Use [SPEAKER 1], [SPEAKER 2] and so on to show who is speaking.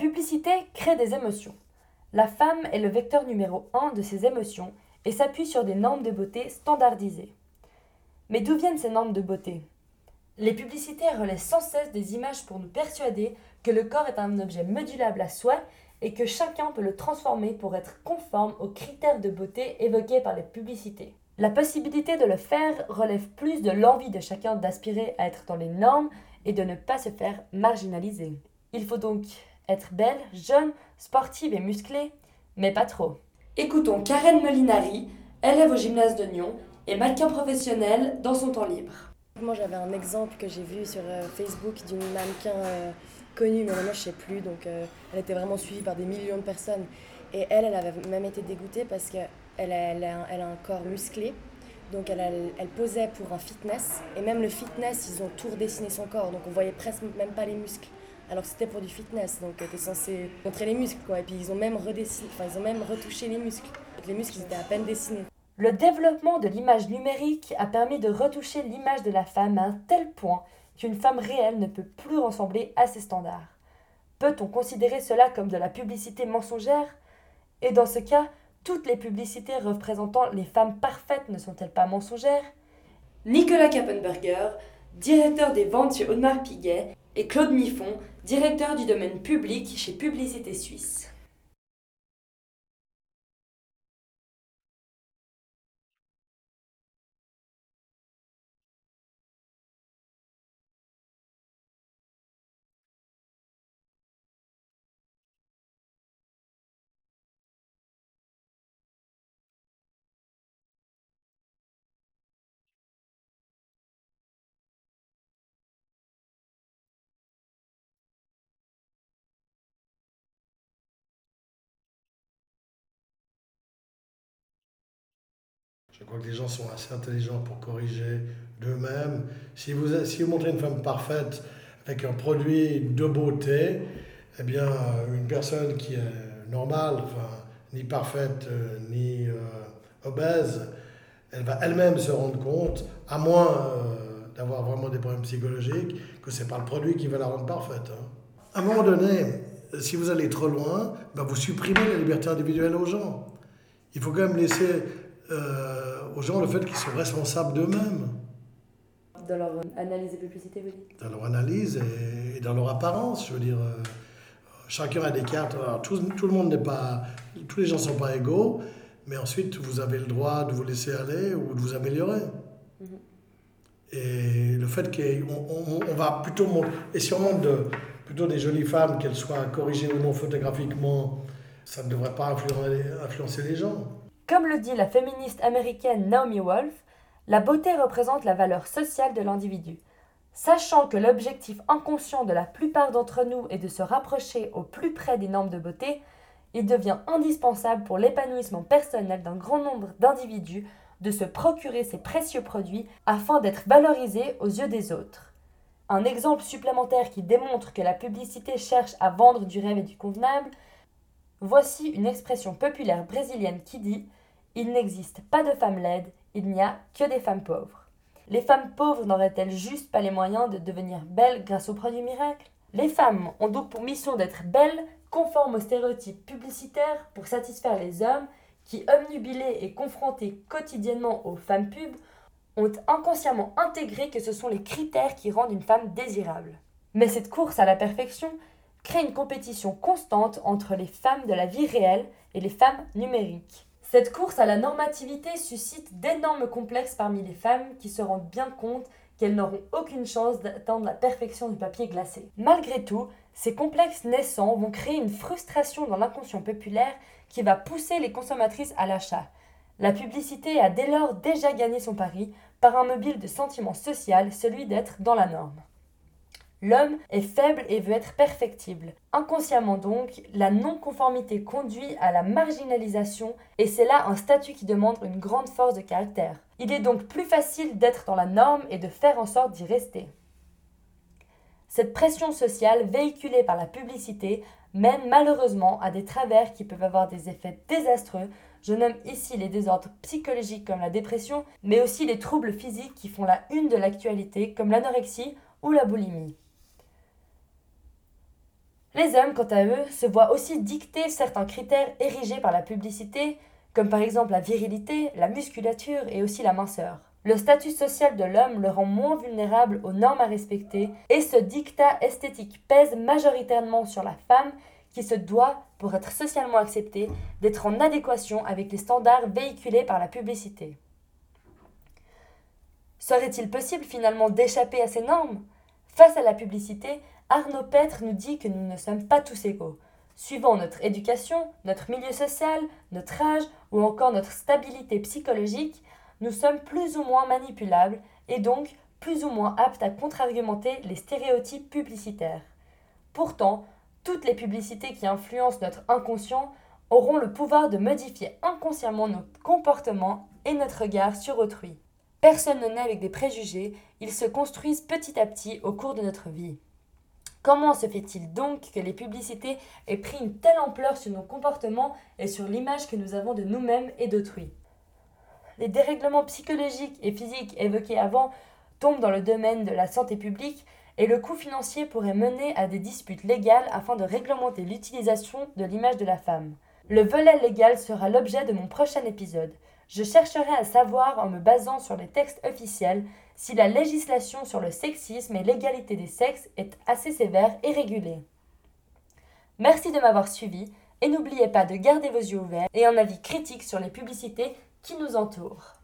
[SPEAKER 1] publicité crée des émotions. La femme est le vecteur numéro un de ces émotions et s'appuie sur des normes de beauté standardisées. Mais d'où viennent ces normes de beauté? Les publicités relaient sans cesse des images pour nous persuader que le corps est un objet modulable à soi et que chacun peut le transformer pour être conforme aux critères de beauté évoqués par les publicités. La possibilité de le faire relève plus de l'envie de chacun d'aspirer à être dans les normes et de ne pas se faire marginaliser. Il faut donc être belle, jeune, sportive et musclée, mais pas trop. Écoutons Karen Molinari, élève au gymnase de Nyon et mannequin professionnel dans son temps libre.
[SPEAKER 2] Moi j'avais un exemple que j'ai vu sur euh, Facebook d'une mannequin euh, connue, mais maintenant je sais plus, donc euh, elle était vraiment suivie par des millions de personnes. Et elle, elle avait même été dégoûtée parce qu'elle elle a, elle a un corps musclé, donc elle, elle, posait pour un fitness, et même le fitness, ils ont tout redessiné son corps, donc on voyait presque même pas les muscles alors que c'était pour du fitness, donc tu es censé montrer les muscles, quoi. Et puis ils ont même redessiné, enfin ils ont même retouché les muscles. Les muscles ils étaient à peine dessinés.
[SPEAKER 1] Le développement de l'image numérique a permis de retoucher l'image de la femme à un tel point qu'une femme réelle ne peut plus ressembler à ces standards. Peut-on considérer cela comme de la publicité mensongère? Et dans ce cas, toutes les publicités représentant les femmes parfaites ne sont-elles pas mensongères? Nicolas Kappenberger, directeur des ventes chez Audemars Piguet, et Claude Miffon, directeur du domaine public chez Publicité Suisse.
[SPEAKER 3] Je crois que les gens sont assez intelligents pour corriger d'eux-mêmes. Si vous, montrez une femme parfaite avec un produit de beauté, eh bien, une personne qui est normale, enfin, ni parfaite, euh, ni euh, obèse, elle va elle-même se rendre compte, à moins euh, d'avoir vraiment des problèmes psychologiques, que ce n'est pas le produit qui va la rendre parfaite. Hein. À un moment donné, si vous allez trop loin, ben vous supprimez la liberté individuelle aux gens. Il faut quand même laisser euh, aux gens le fait qu'ils sont responsables d'eux-mêmes.
[SPEAKER 1] Dans leur analyse des publicités, vous dites?
[SPEAKER 3] Dans leur analyse et, dans leur apparence, je veux dire. Euh, chacun a des cartes. tout, tout, le monde n'est pas. Tous les gens ne sont pas égaux, mais ensuite, vous avez le droit de vous laisser aller ou de vous améliorer. Mhm. Et le fait qu'on on, va plutôt. Et si on montre de, plutôt des jolies femmes, qu'elles soient corrigées ou non photographiquement, ça ne devrait pas influencer les gens.
[SPEAKER 1] Comme le dit la féministe américaine Naomi Wolf, la beauté représente la valeur sociale de l'individu. Sachant que l'objectif inconscient de la plupart d'entre nous est de se rapprocher au plus près des normes de beauté, il devient indispensable pour l'épanouissement personnel d'un grand nombre d'individus de se procurer ces précieux produits afin d'être valorisés aux yeux des autres. Un exemple supplémentaire qui démontre que la publicité cherche à vendre du rêve et du convenable, voici une expression populaire brésilienne qui dit il n'existe pas de femmes laides, il n'y a que des femmes pauvres. Les femmes pauvres n'auraient-elles juste pas les moyens de devenir belles grâce aux produits miracles Les femmes ont donc pour mission d'être belles, conformes aux stéréotypes publicitaires pour satisfaire les hommes qui, omnubilés et confrontés quotidiennement aux femmes pubs, ont inconsciemment intégré que ce sont les critères qui rendent une femme désirable. Mais cette course à la perfection crée une compétition constante entre les femmes de la vie réelle et les femmes numériques. Cette course à la normativité suscite d'énormes complexes parmi les femmes qui se rendent bien compte qu'elles n'auront aucune chance d'atteindre la perfection du papier glacé. Malgré tout, ces complexes naissants vont créer une frustration dans l'inconscient populaire qui va pousser les consommatrices à l'achat. La publicité a dès lors déjà gagné son pari par un mobile de sentiment social, celui d'être dans la norme. L'homme est faible et veut être perfectible. Inconsciemment donc, la non-conformité conduit à la marginalisation et c'est là un statut qui demande une grande force de caractère. Il est donc plus facile d'être dans la norme et de faire en sorte d'y rester. Cette pression sociale véhiculée par la publicité mène malheureusement à des travers qui peuvent avoir des effets désastreux. Je nomme ici les désordres psychologiques comme la dépression, mais aussi les troubles physiques qui font la une de l'actualité comme l'anorexie ou la boulimie. Les hommes, quant à eux, se voient aussi dicter certains critères érigés par la publicité, comme par exemple la virilité, la musculature et aussi la minceur. Le statut social de l'homme le rend moins vulnérable aux normes à respecter, et ce dictat esthétique pèse majoritairement sur la femme qui se doit, pour être socialement acceptée, d'être en adéquation avec les standards véhiculés par la publicité. Serait-il possible finalement d'échapper à ces normes? Face à la publicité, Arnaud Petre nous dit que nous ne sommes pas tous égaux. Suivant notre éducation, notre milieu social, notre âge ou encore notre stabilité psychologique, nous sommes plus ou moins manipulables et donc plus ou moins aptes à contre-argumenter les stéréotypes publicitaires. Pourtant, toutes les publicités qui influencent notre inconscient auront le pouvoir de modifier inconsciemment nos comportements et notre regard sur autrui. Personne ne naît avec des préjugés, ils se construisent petit à petit au cours de notre vie. Comment se fait-il donc que les publicités aient pris une telle ampleur sur nos comportements et sur l'image que nous avons de nous-mêmes et d'autrui? Les dérèglements psychologiques et physiques évoqués avant tombent dans le domaine de la santé publique et le coût financier pourrait mener à des disputes légales afin de réglementer l'utilisation de l'image de la femme. Le volet légal sera l'objet de mon prochain épisode. Je chercherai à savoir, en me basant sur les textes officiels, si la législation sur le sexisme et l'égalité des sexes est assez sévère et régulée. Merci de m'avoir suivi et n'oubliez pas de garder vos yeux ouverts et un avis critique sur les publicités qui nous entourent.